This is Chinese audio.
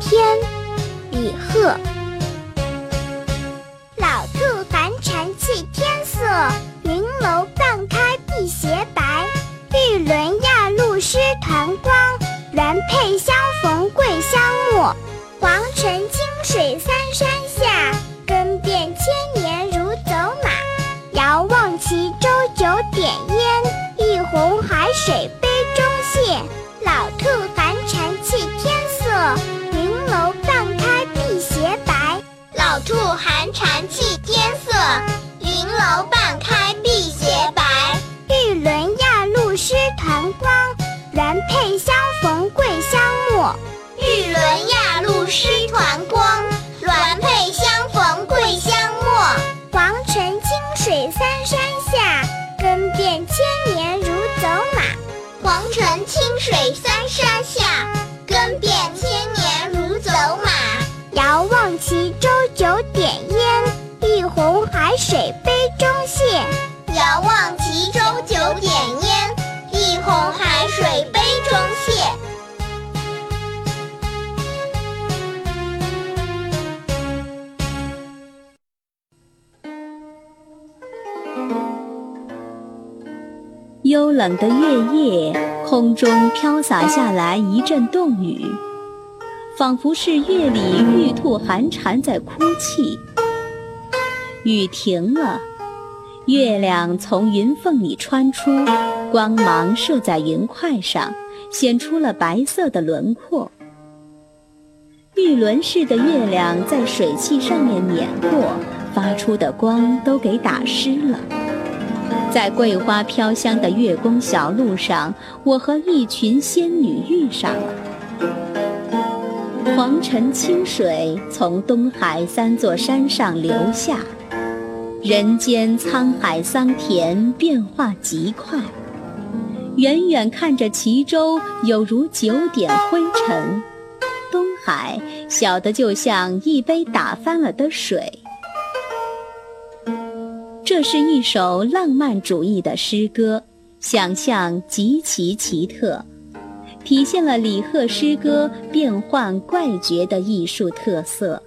天，李贺。老兔寒蝉泣天色，云楼半开碧斜白。玉轮亚露湿团光，鸾佩相逢桂香没。黄尘清水三山下，更变千年如走马。遥望齐州九点烟，一泓海水压路湿团光，鸾佩相逢桂香没。玉轮亚路诗团光，鸾佩相逢桂香没。黄尘清水三山下，更变千年如走马。黄尘清水三山下，更变千年如走马。遥望齐州九点烟，一泓海水杯幽冷的月夜，空中飘洒下来一阵冻雨，仿佛是月里玉兔寒蝉在哭泣。雨停了，月亮从云缝里穿出，光芒射在云块上，显出了白色的轮廓。玉轮似的月亮在水汽上面碾过，发出的光都给打湿了。在桂花飘香的月宫小路上，我和一群仙女遇上了。黄尘清水从东海三座山上流下，人间沧海桑田变化极快。远远看着齐州，有如九点灰尘；东海小的就像一杯打翻了的水。这是一首浪漫主义的诗歌，想象极其奇特，体现了李贺诗歌变幻怪绝的艺术特色。